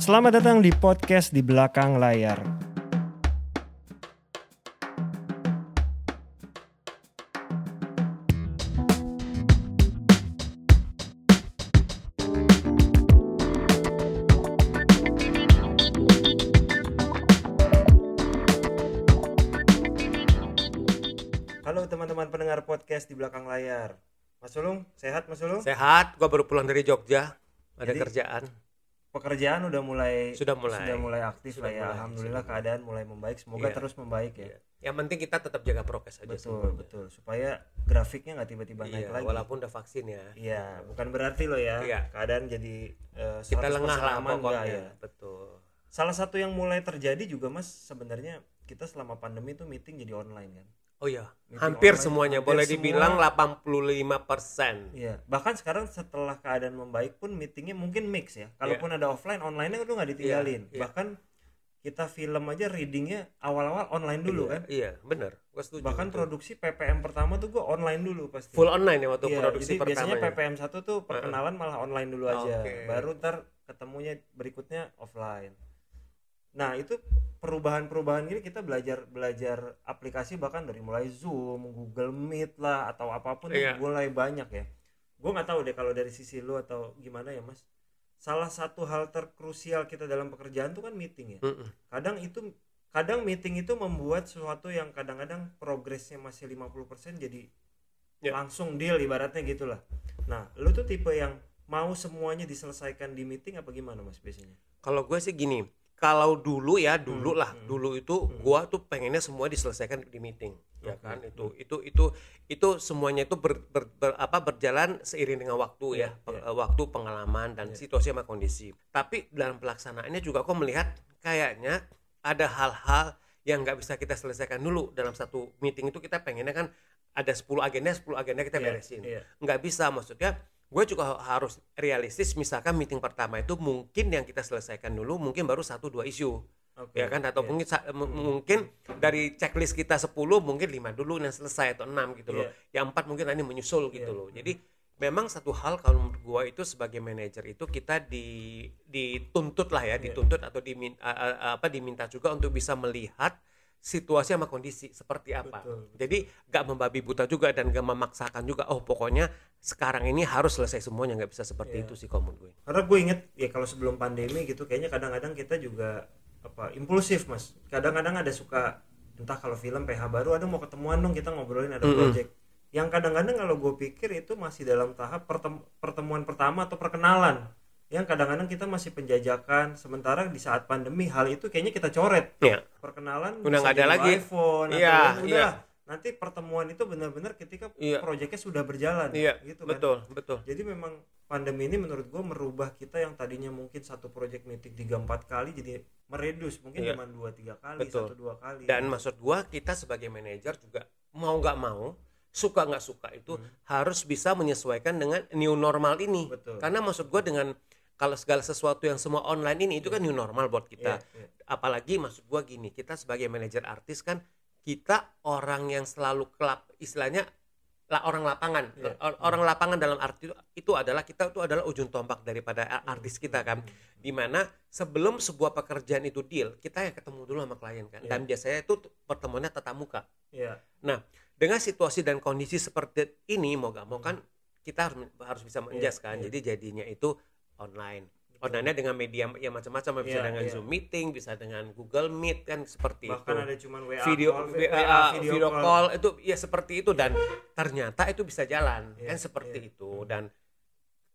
Selamat datang di podcast di belakang layar. Halo teman-teman pendengar podcast di belakang layar. Mas Sulung, sehat Mas Sulung? Sehat, gua baru pulang dari Jogja. Ada Jadi, kerjaan. Pekerjaan udah mulai Sudah mulai. sudah mulai aktif Sudah lah ya. mulai, Alhamdulillah sudah keadaan mulai membaik. Semoga Iya. terus membaik ya. Iya. Yang penting kita tetap jaga prokes aja Betul, semuanya. betul. Supaya grafiknya nggak tiba-tiba naik Iya, lagi. walaupun udah vaksin ya. Iya, bukan berarti loh ya. Iya. Keadaan jadi eh, Kita 100% lengah lah pokoknya. ya. Betul. Salah satu yang mulai terjadi juga Mas sebenarnya kita selama pandemi itu meeting jadi online kan. Oh iya, hampir online, semuanya hampir boleh semua. dibilang 85%. Iya, bahkan sekarang setelah keadaan membaik pun meetingnya mungkin mix ya. Kalaupun ada offline, online-nya udah nggak ditinggalin. Iya, iya. Bahkan kita film aja readingnya awal-awal online dulu iya, kan. Iya, bener. Gua setuju. Bahkan itu. produksi PPM pertama tuh gua online dulu pasti. full online ya waktu Iya, produksi jadi biasanya pertamanya. PPM 1 tuh perkenalan malah online dulu aja. Oke. Baru ntar ketemunya berikutnya offline. Nah, itu perubahan-perubahan ini kita belajar belajar aplikasi bahkan dari mulai Zoom, Google Meet lah atau apa pun tuh Iya. mulai banyak ya. Gue nggak tahu deh kalau dari sisi lu atau gimana ya, Mas. Salah satu hal terkrusial kita dalam pekerjaan tuh kan meeting ya. Mm-mm. Kadang itu kadang meeting itu membuat sesuatu yang kadang-kadang progresnya masih 50% jadi Ya. langsung deal ibaratnya gitulah. Nah, lu tuh tipe yang mau semuanya diselesaikan di meeting apa gimana Mas biasanya? Kalau gue sih gini, kalau dulu ya dulu Hmm, lah, hmm. dulu itu gua tuh pengennya semua diselesaikan di meeting, ya Oke, kan? Itu itu itu itu semuanya itu ber, ber- ber- apa berjalan seiring dengan waktu Iya, ya, pe- iya. waktu pengalaman dan Iya. situasi sama kondisi. Tapi dalam pelaksanaannya juga kok melihat kayaknya ada hal-hal yang nggak bisa kita selesaikan dulu dalam satu meeting itu kita pengennya kan ada 10 agenda, 10 agenda kita Iya, beresin iya. nggak bisa maksudnya gue juga harus realistis misalkan meeting pertama itu mungkin yang kita selesaikan dulu mungkin baru satu dua isu Oke. ya kan atau Iya. mungkin dari checklist kita 10 mungkin lima dulu yang selesai atau enam gitu loh yang empat mungkin nanti menyusul gitu Iya. loh jadi memang satu hal kalau menurut gue itu sebagai manajer itu kita di dituntut lah ya Iya. dituntut atau diminta apa diminta juga untuk bisa melihat situasi sama kondisi seperti apa Betul. jadi gak membabi buta juga dan gak memaksakan juga oh pokoknya sekarang ini harus selesai semuanya nggak bisa seperti Iya. itu sih menurut gue Karena gue inget ya kalau sebelum pandemi gitu kayaknya kadang-kadang kita juga apa impulsif Mas. Kadang-kadang ada suka entah kalau film PH baru ada mau ketemuan dong kita ngobrolin ada Mm-mm. project. Yang kadang-kadang kalau gue pikir itu masih dalam tahap pertem- pertemuan pertama atau perkenalan. Yang kadang-kadang kita masih penjajakan sementara di saat pandemi hal itu kayaknya kita coret. Iya. Perkenalan Udah nggak ada lagi. iPhone atau Iya, udah iya. nanti pertemuan itu benar-benar ketika Iya. proyeknya sudah berjalan iya gitu kan. betul betul Jadi memang pandemi ini menurut gue merubah kita yang tadinya mungkin satu project meeting tiga empat kali jadi meredus mungkin Iya. cuma dua tiga kali Betul. satu dua kali. dan maksud gua kita sebagai manajer juga mau nggak mau suka nggak suka itu harus bisa menyesuaikan dengan new normal ini Hmm. Betul. karena maksud gua dengan kalau segala sesuatu yang semua online ini itu kan new normal buat kita Iya, iya. apalagi maksud gua gini kita sebagai manajer artis kan kita orang yang selalu kelap istilahnya lah orang lapangan Iya. Or- orang lapangan dalam arti itu, itu adalah kita itu adalah ujung tombak daripada Hmm. artis kita kan di mana sebelum sebuah pekerjaan itu deal kita ya ketemu dulu sama klien kan Iya. dan biasanya itu pertemuannya tatap muka Iya. dengan situasi dan kondisi seperti ini mau gak mau kan kita harus harus bisa menjas Iya, kan iya. jadi jadinya itu online online dengan media ya macam-macam bisa Iya, dengan iya. zoom meeting bisa dengan google meet kan seperti Bahkan itu ada cuman WA video call, WA, WA, video, call. itu ya seperti itu dan ternyata itu bisa jalan Iya, kan seperti iya. itu dan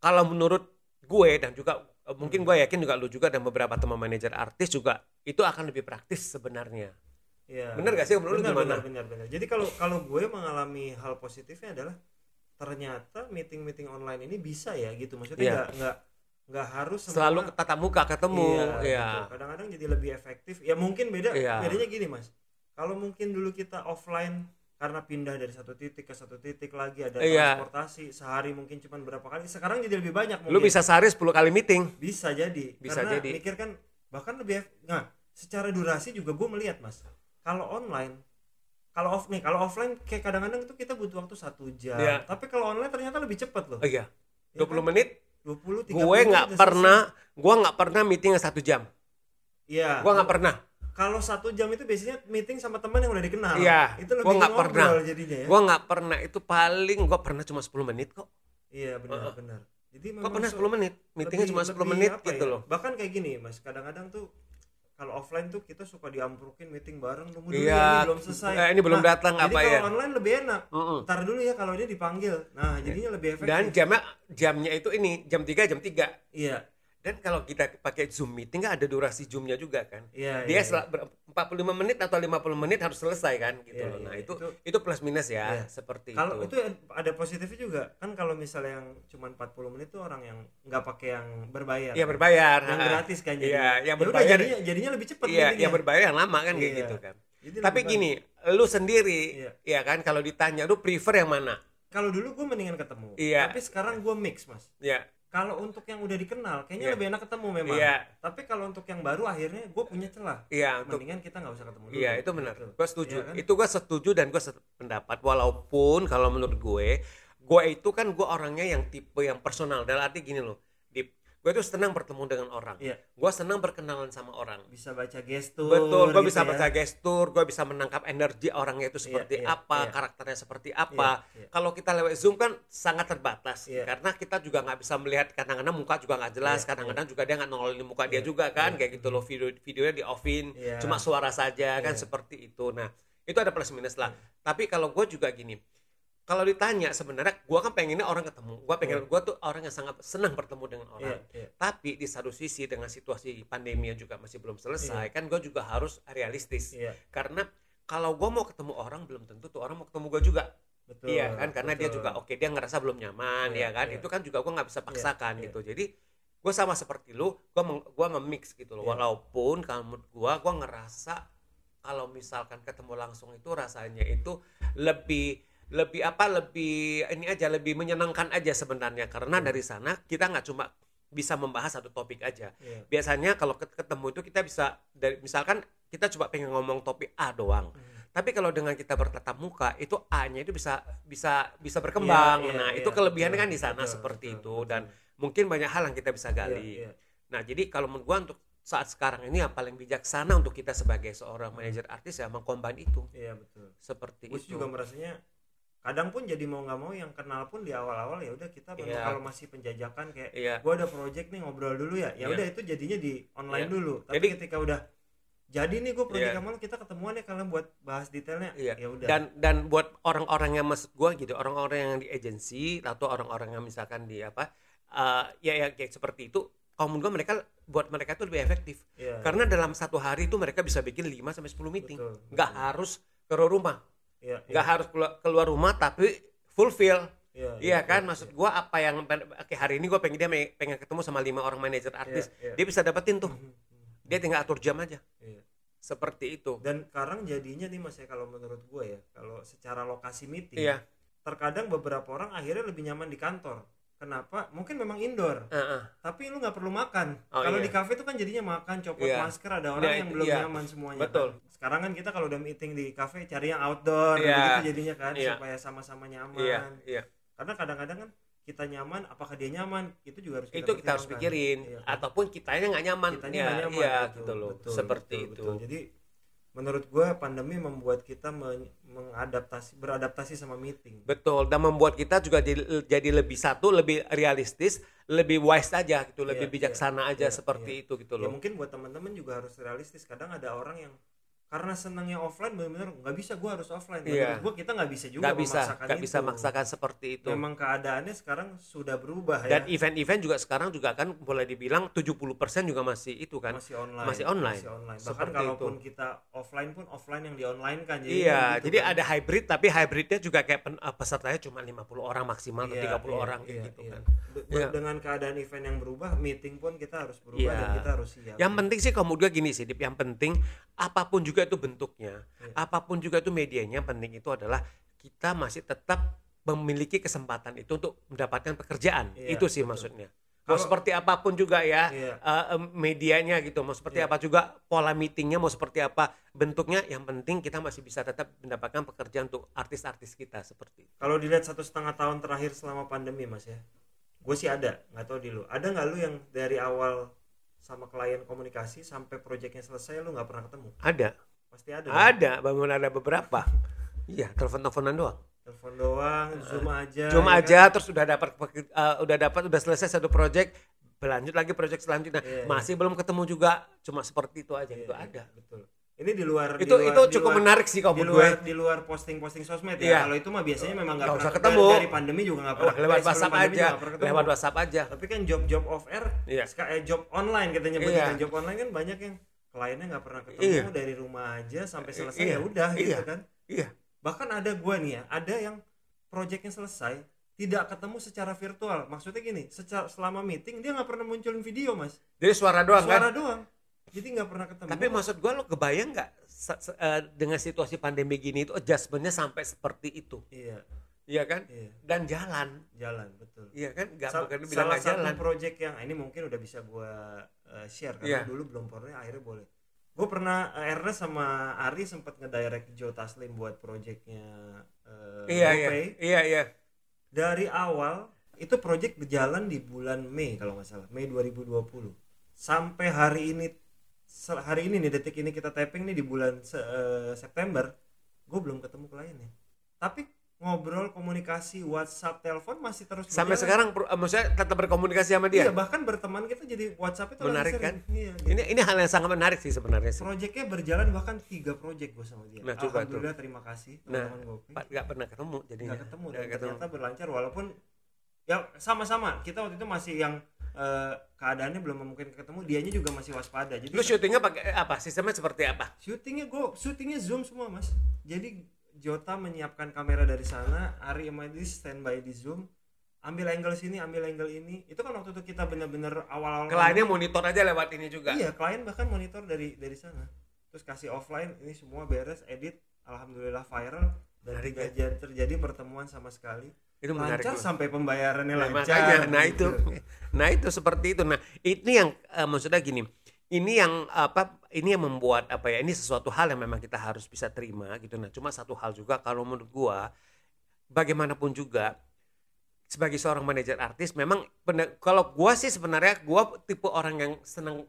kalau menurut gue dan juga eh, mungkin gue yakin juga lu juga dan beberapa teman manajer artis juga itu akan lebih praktis sebenarnya Iya. Bener gak sih menurut lu bener, gimana? Bener, bener, bener. Jadi kalau kalau gue mengalami hal positifnya adalah ternyata meeting-meeting online ini bisa ya gitu. Maksudnya Iya. nggak nggak nggak harus semua- selalu tatap muka ketemu Iya, ya gitu. Kadang-kadang jadi lebih efektif. Ya mungkin beda. Iya. Bedanya gini mas. Kalau mungkin dulu kita offline karena pindah dari satu titik ke satu titik lagi ada Iya. transportasi sehari mungkin cuma berapa kali. Sekarang jadi lebih banyak. lu Mungkin. bisa sehari 10 kali meeting bisa jadi. Bisa karena jadi. mikir kan bahkan lebih. Nah secara durasi juga gue melihat mas. Kalau online kalau off nih kalau offline kayak kadang-kadang tuh kita butuh waktu satu jam Iya. tapi kalau online ternyata lebih cepat loh oh iya Ya 20 kan? menit 20 30 gue nggak pernah gue nggak pernah meeting yang satu jam. Iya. gue nggak pernah Kalau satu jam itu biasanya meeting sama teman yang udah dikenal. Iya, Itu lebih gua nggak ngobrol pernah. jadinya ya. gue nggak pernah itu paling gue pernah cuma 10 menit kok Iya benar Heeh. benar. Jadi gue memang pernah so- 10 menit meetingnya lebih- cuma 10 lebih menit gitu ya, loh Bahkan kayak gini Mas, kadang-kadang tuh kalau offline tuh kita suka diamprukin meeting bareng tunggu dulu Iya, ya, ini belum selesai. eh, ini belum datang, jadi apa kalau ya? online lebih enak. Mm-mm. Ntar dulu ya kalau dia dipanggil. Nah, jadinya lebih efektif. dan jamnya jamnya itu ini jam 3 jam 3 iya. Dan kalau kita pakai zoom meeting kan ada durasi zoomnya juga kan Iya, dia iya, sel- ber- 45 menit atau 50 menit harus selesai kan gitu Iya, loh. iya, Nah, itu, itu- itu plus minus ya Iya. seperti Kalau itu. itu ada positifnya juga. Kan kalau misalnya yang cuma 40 menit tuh orang yang nggak pakai yang berbayar. Iya berbayar. Yang ha. gratis kan Iya, jadinya. yang Ya berbayar. jadinya, jadinya lebih cepat Iya, yang berbayar yang lama kan kayak Iya. gitu kan. Jadi Tapi gini, lu sendiri Iya. ya kan kalau ditanya lu prefer yang mana? Kalau dulu gue mendingan ketemu. Iya. Tapi sekarang gue mix, Mas. Ya. Kalau untuk yang udah dikenal, kayaknya Iya. lebih enak ketemu memang. Iya. Tapi kalau untuk yang baru, akhirnya gue punya celah. Iya, untuk Mendingan kita nggak usah ketemu dulu. Iya itu benar, Gitu. gue setuju. Iya kan? Itu gue setuju dan gue sependapat. Walaupun kalau menurut gue, gue itu kan gue orangnya yang tipe yang personal. Dalam arti gini loh, gue tuh senang bertemu dengan orang. Iya. Gue senang berkenalan sama orang. Bisa baca gestur. Betul, gue gitu bisa ya. baca gestur, gue bisa menangkap energi orangnya itu seperti iya, apa, iya. karakternya seperti apa. Iya, iya. Kalau kita lewat zoom kan sangat terbatas, Iya. karena kita juga nggak bisa melihat kadang-kadang muka juga nggak jelas, Iya, kadang-kadang juga dia nggak nongolin muka dia Iya, juga kan, iya. kayak gitu loh video videonya di offin, Iya. cuma suara saja kan Iya. seperti itu. Nah itu ada plus minus lah. Iya. Tapi kalau gue juga gini, kalau ditanya sebenarnya gue kan pengennya orang ketemu, gue pengen gue tuh orang yang sangat senang bertemu dengan Iya, orang. iya. Tapi di satu sisi dengan situasi pandemi yang juga masih belum selesai, kan gue juga harus realistis. Iya, Karena kalau gue mau ketemu orang belum tentu tuh orang mau ketemu gue juga. betul. iya kan? Karena dia betul. juga oke dia ngerasa belum nyaman, Iya, ya kan? iya. Itu kan juga gue nggak bisa paksakan iya. gitu. Jadi gue sama seperti lu, gue gua nge-mix gitu loh. Iya. Walaupun kalau gue, gue ngerasa kalau misalkan ketemu langsung itu rasanya itu lebih lebih apa lebih ini aja lebih menyenangkan aja sebenarnya karena Hmm. dari sana kita nggak cuma bisa membahas satu topik aja Iya. biasanya kalau ket- ketemu itu kita bisa dari misalkan kita coba pengen ngomong topik A doang Hmm. tapi kalau dengan kita bertatap muka itu A-nya itu bisa bisa bisa berkembang Iya, iya, nah iya, itu kelebihannya betul, kan di sana betul, seperti betul, itu betul. dan mungkin banyak hal yang kita bisa Iya, gali iya. nah jadi kalau menurut gua untuk saat sekarang ini yang paling bijaksana untuk kita sebagai seorang manajer artis ya mengkombin itu Iya, betul. seperti gue itu juga merasanya kadang pun jadi mau nggak mau yang kenal pun di awal-awal ya udah kita Iya. kalau masih penjajakan kayak iya gue ada project nih ngobrol dulu ya ya Iya. udah itu jadinya di online Iya. dulu tapi Jadi- ketika udah jadi nih gue project kamu kita ketemuan ya kalian buat bahas detailnya Iya. ya udah dan dan buat orang-orang yang maksud gua gitu orang-orang yang di agensi atau orang-orang yang misalkan di apa eh, ya ya kayak seperti itu kalau menurut gua mereka buat mereka itu lebih efektif Iya, karena dalam satu hari itu mereka bisa bikin 5 sampai 10 meeting betul, nggak betul. harus keluar rumah iya, iya, nggak harus keluar, rumah tapi fulfill iya, iya kan iya, maksud gua apa yang oke hari ini gua pengen dia pengen ketemu sama lima orang manajer artis dia bisa dapetin tuh Mhm, mhm. dia tinggal atur jam aja Iya. seperti itu dan sekarang jadinya nih mas ya kalau menurut gue ya kalau secara lokasi meeting iya terkadang beberapa orang akhirnya lebih nyaman di kantor kenapa mungkin memang indoor Heeh. tapi lu nggak perlu makan Oh, kalau iya. di kafe itu kan jadinya makan copot Iya. masker ada orang Nah, yang belum iya. nyaman semuanya Betul. kan. Sekarang kan kita kalau udah meeting di kafe cari yang outdoor Iya. begitu jadinya kan Iya. supaya sama-sama nyaman iya iya karena kadang-kadang kan kita nyaman apakah dia nyaman itu juga harus kita itu kita harus pikirin Iya, kan? ataupun kitanya nggak nyaman kitanya ya, nyaman iya gitu loh betul, seperti betul, itu betul. jadi menurut gua pandemi membuat kita men- mengadaptasi beradaptasi sama meeting betul dan membuat kita juga jadi, jadi lebih satu lebih realistis lebih wise aja gitu lebih Iya, bijaksana iya, aja iya, seperti iya. itu gitu ya loh mungkin buat teman-teman juga harus realistis kadang ada orang yang karena senangnya offline benar-benar nggak bisa gua harus offline Iya. gua kita nggak bisa juga nggak bisa memaksakan nggak bisa itu. maksakan seperti itu memang keadaannya sekarang sudah berubah dan ya event-event juga sekarang juga kan boleh dibilang 70% juga masih itu kan masih online masih online. Masih online. bahkan Seperti kalaupun kita offline pun offline yang di online kan jadi iya gitu jadi kan. ada hybrid tapi hybridnya juga kayak pen- eh, pesertanya cuma 50 orang maksimal Iya, atau 30 iya, orang iya, gitu iya. kan Iya. dengan keadaan event yang berubah meeting pun kita harus berubah Iya. dan kita harus siap Yang penting sih kamu juga gini sih, Dip. Yang penting apa pun juga itu bentuknya, Iya. apa pun juga itu medianya, yang penting itu adalah kita masih tetap memiliki kesempatan itu untuk mendapatkan pekerjaan. Iya, itu sih betul. maksudnya. Mau Kalau- seperti apa pun juga ya Iya. eh, em, medianya gitu, mau seperti Iya. apa juga pola meetingnya, mau seperti apa bentuknya, yang penting kita masih bisa tetap mendapatkan pekerjaan untuk artis-artis kita seperti itu. kalau dilihat satu setengah tahun terakhir selama pandemi mas ya gue sih ada nggak tahu di lu ada nggak lu yang dari awal sama klien komunikasi sampai proyeknya selesai lu nggak pernah ketemu Ada. Pasti ada. Ada, bangun ada beberapa. Iya, telepon-teleponan doang. telepon doang zoom aja Cuma ya aja kan? terus udah dapat eh, udah dapat udah selesai satu project, berlanjut lagi project selanjutnya. Iya, iya. Masih belum ketemu juga, cuma seperti itu aja Iya, itu iya, ada. betul ini di luar di Itu luar- itu di cukup luar- menarik sih kalau di luar gue. di luar posting-posting sosmed ya Iya. kalau itu mah biasanya memang nggak pernah usah ketemu. dari, dari pandemi juga nggak pernah lewat eh, WhatsApp aja. Lewat WhatsApp aja. tapi kan job-job off air Iya. ska- eh, job online kita nyebutnya Iya. kan job online kan banyak yang kliennya nggak pernah ketemu Iya. dari rumah aja sampai selesai Iya. ya udah gitu Iya. kan Iya. bahkan ada gua nih ya ada yang proyeknya selesai tidak ketemu secara virtual maksudnya gini secara selama meeting dia nggak pernah munculin video mas Jadi suara doang kan? suara doang jadi nggak pernah ketemu Tapi maksud gua lo kebayang nggak eh, dengan situasi pandemi gini itu adjustmentnya sampai seperti itu, iya iya kan? iya Dan jalan, jalan betul iya kan? Nggak Sal- bukan bilang salah satu jalan. project yang ini mungkin udah bisa gua uh, share karena Iya. dulu belum pernah akhirnya boleh gue pernah uh, Ernest sama Ari sempat ngedirect Joe Taslim buat projectnya uh, Iya iya, GoPay. iya iya. dari awal itu project berjalan di bulan Mei kalau nggak salah Mei 2020 sampai hari ini hari ini nih detik ini kita tapping nih di bulan eh, September gue belum ketemu kliennya tapi ngobrol komunikasi WhatsApp telepon masih terus Sampai berjalan. sekarang eh, maksudnya tetap berkomunikasi sama dia. Iya bahkan berteman kita jadi WhatsApp itu Menarik kan? Iya, gitu. Ini ini hal yang sangat menarik sih sebenarnya sih. Proyeknya berjalan bahkan tiga proyek gue sama dia. Nah, coba tuh. Alhamdulillah terima kasih Nah, teman-teman GoPay. Pak nggak pernah ketemu jadinya. Nggak ketemu dan Nggak ketemu. ternyata berlancar walaupun ya sama-sama kita waktu itu masih yang eh, keadaannya belum memungkinkan ketemu dianya juga masih waspada jadi Lu syutingnya pakai apa? Sistemnya seperti apa? syutingnya gue syutingnya zoom semua mas jadi Jota menyiapkan kamera dari sana Ari sama Edi standby di zoom ambil angle sini ambil angle ini itu kan waktu itu kita bener-bener awal-awal Kliennya monitor aja lewat ini juga. Iya, klien bahkan monitor dari dari sana. Terus kasih offline, ini semua beres, edit, alhamdulillah viral dan Menarik tidak jadi- terjadi pertemuan sama sekali. Itu menarik. Lancar loh. sampai pembayarannya Nah, lancar. makanya, nah gitu. itu, nah itu seperti itu. Nah ini yang eh, maksudnya gini, ini yang apa? Ini yang membuat apa ya? Ini sesuatu hal yang memang kita harus bisa terima gitu. Nah cuma satu hal juga kalau menurut gua, bagaimanapun juga sebagai seorang manajer artis, memang kalau gua sih sebenarnya gua tipe orang yang senang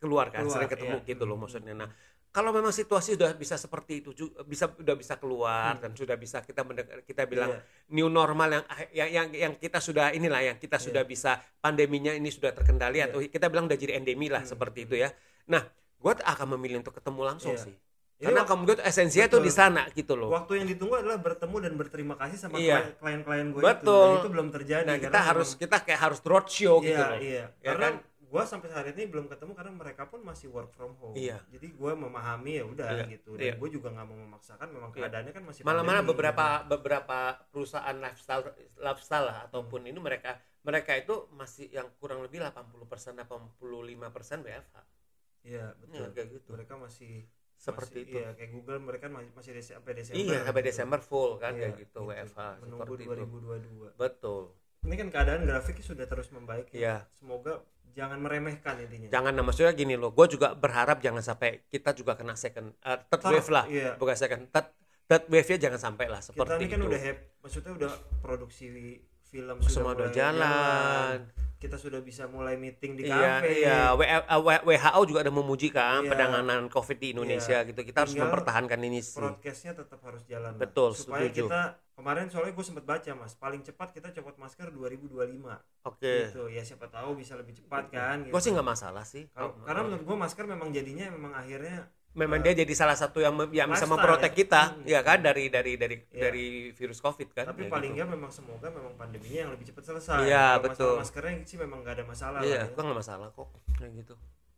keluar kan, Keluar, sering ketemu iya. gitu loh Hmm. maksudnya. Nah kalau memang situasi sudah bisa seperti itu bisa udah bisa keluar Hmm. dan sudah bisa kita kita bilang Iya. new normal yang yang yang, yang kita sudah inilah yang kita sudah bisa pandeminya ini sudah terkendali Iya. atau kita bilang udah jadi endemi lah Hmm. seperti itu ya. Nah, gue akan memilih untuk ketemu langsung Iya. sih. Ini Karena gue esensinya tuh betul. di sana gitu loh. waktu yang ditunggu adalah bertemu dan berterima kasih sama Iya. klien- klien-klien gue Betul. itu. Dan itu belum terjadi. Nah, kita harus memang- kita kayak harus roadshow gitu Iya, loh. iya. Ya karena kan? Gue sampai saat ini belum ketemu karena mereka pun masih work from home. Iya. Jadi gue memahami ya udah Iya, gitu. iya. Dan gue juga nggak mau memaksakan. Memang Iya. keadaannya kan masih. Malah-malah beberapa beberapa perusahaan lifestyle lifestyle lah ataupun ini mereka mereka itu masih yang kurang lebih 80% 85% WFH. Iya betul. Ya, kayak gitu. Mereka masih Seperti masih- itu. Iya kayak Google mereka masih masih desi- sampai Desember. Iya, sampai gitu. Desember full kan Iya, kayak gitu, WFH Menunggu seperti itu. 2022. Betul. Ini kan keadaan grafiknya sudah terus membaik. ya. Iya. Semoga jangan meremehkan intinya. Jangan nah, maksudnya gini loh, gue juga berharap jangan sampai kita juga kena second uh, third Tar- wave lah, iya. bukan second third third wave-nya jangan sampai lah Kita seperti ini kan itu. udah happy, maksudnya udah produksi film Semua sudah udah mulai jalan. Kita sudah bisa mulai meeting di Iya, kafe. iya. Uh, WHO juga ada memuji kan Iya. penanganan COVID di Indonesia gitu. Kita harus Tinggal mempertahankan ini sih. Broadcastnya tetap harus jalan. lah. Betul, Supaya setuju. kita kemarin soalnya gue sempat baca mas, paling cepat kita copot masker 2025. Oke. Gitu ya siapa tahu bisa lebih cepat kan. Gue gitu. sih nggak masalah sih. Kalau- Kalau- karena menurut gue masker memang jadinya memang akhirnya memang dia jadi salah satu yang yang bisa memprotek ya. kita, Hmm. ya kan dari dari dari Iya. dari virus COVID kan. tapi kayak paling gitu. nggak memang semoga memang pandeminya yang lebih cepat selesai. Iya, Kalau betul. masalah maskernya sih memang nggak ada masalah. lah Iya, ya. gue nggak masalah kok kayak gitu.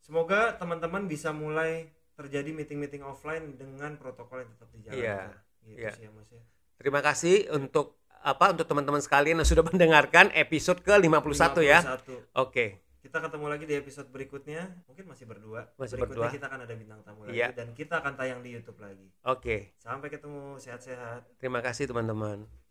Semoga teman-teman bisa mulai terjadi meeting-meeting offline dengan protokol yang tetap dijalankan. Iya, Gitu iya. sih ya mas ya. Terima kasih untuk apa untuk teman-teman sekalian yang sudah mendengarkan episode ke-51 ya. 51. Oke. Kita ketemu lagi di episode berikutnya. Mungkin masih berdua. Masih berikutnya berdua. kita akan ada bintang tamu lagi Iya. dan kita akan tayang di YouTube lagi. Oke. Sampai ketemu, sehat-sehat. Terima kasih teman-teman.